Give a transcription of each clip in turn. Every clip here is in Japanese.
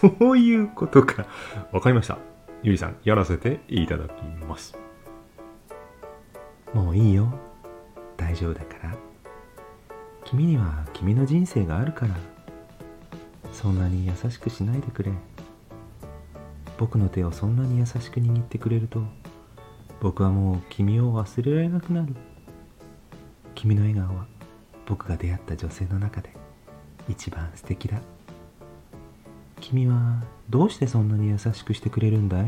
そういうことか。わかりました。ゆりさん、やらせていただきます。もういいよ。大丈夫だから。君には君の人生があるから。そんなに優しくしないでくれ。僕の手をそんなに優しく握ってくれると、僕はもう君を忘れられなくなる。君の笑顔は僕が出会った女性の中で一番素敵だ。君はどうしてそんなに優しくしてくれるんだい？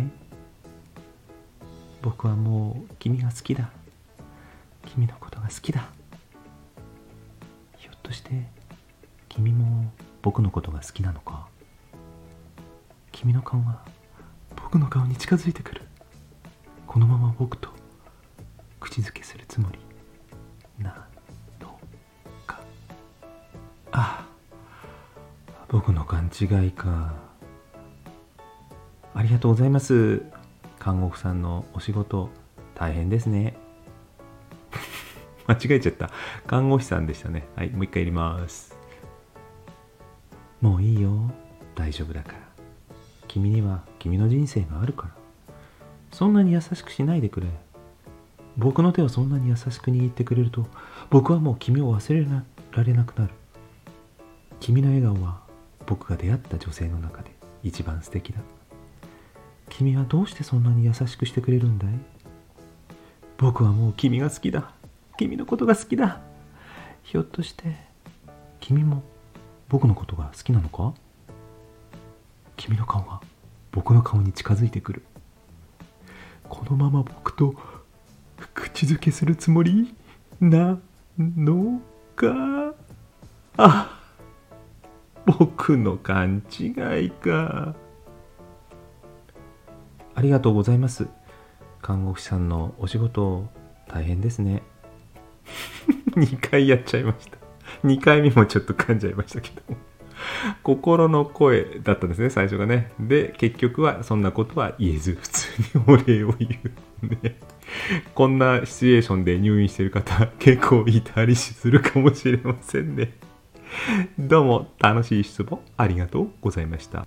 僕はもう君が好きだ。君のことが好きだ。ひょっとして君も僕のことが好きなのか？君の顔が僕の顔に近づいてくる。このまま僕と口づけするつもりなのか？ああ、僕の勘違いか。ありがとうございます。看護婦さんのお仕事大変ですね。間違えちゃった。看護師さんでしたね。はい、もう一回やります。もういいよ。大丈夫だから。君には君の人生があるから。そんなに優しくしないでくれ。僕の手をそんなに優しく握ってくれると、僕はもう君を忘れられなくなる。君の笑顔は僕が出会った女性の中で一番素敵だ。君はどうしてそんなに優しくしてくれるんだい？僕はもう君が好きだ。君のことが好きだ。ひょっとして、君も僕のことが好きなのか？君の顔が僕の顔に近づいてくる。このまま僕と口づけするつもりなのか？あ僕の勘違いか。ありがとうございます。看護師さんのお仕事大変ですね。2回やっちゃいました。2回目もちょっと噛んじゃいましたけど。心の声だったんですね、最初がね。で、結局はそんなことは言えず、普通にお礼を言う。ね、こんなシチュエーションで入院してる方、結構いたりするかもしれませんね。どうも楽しい質問ありがとうございました。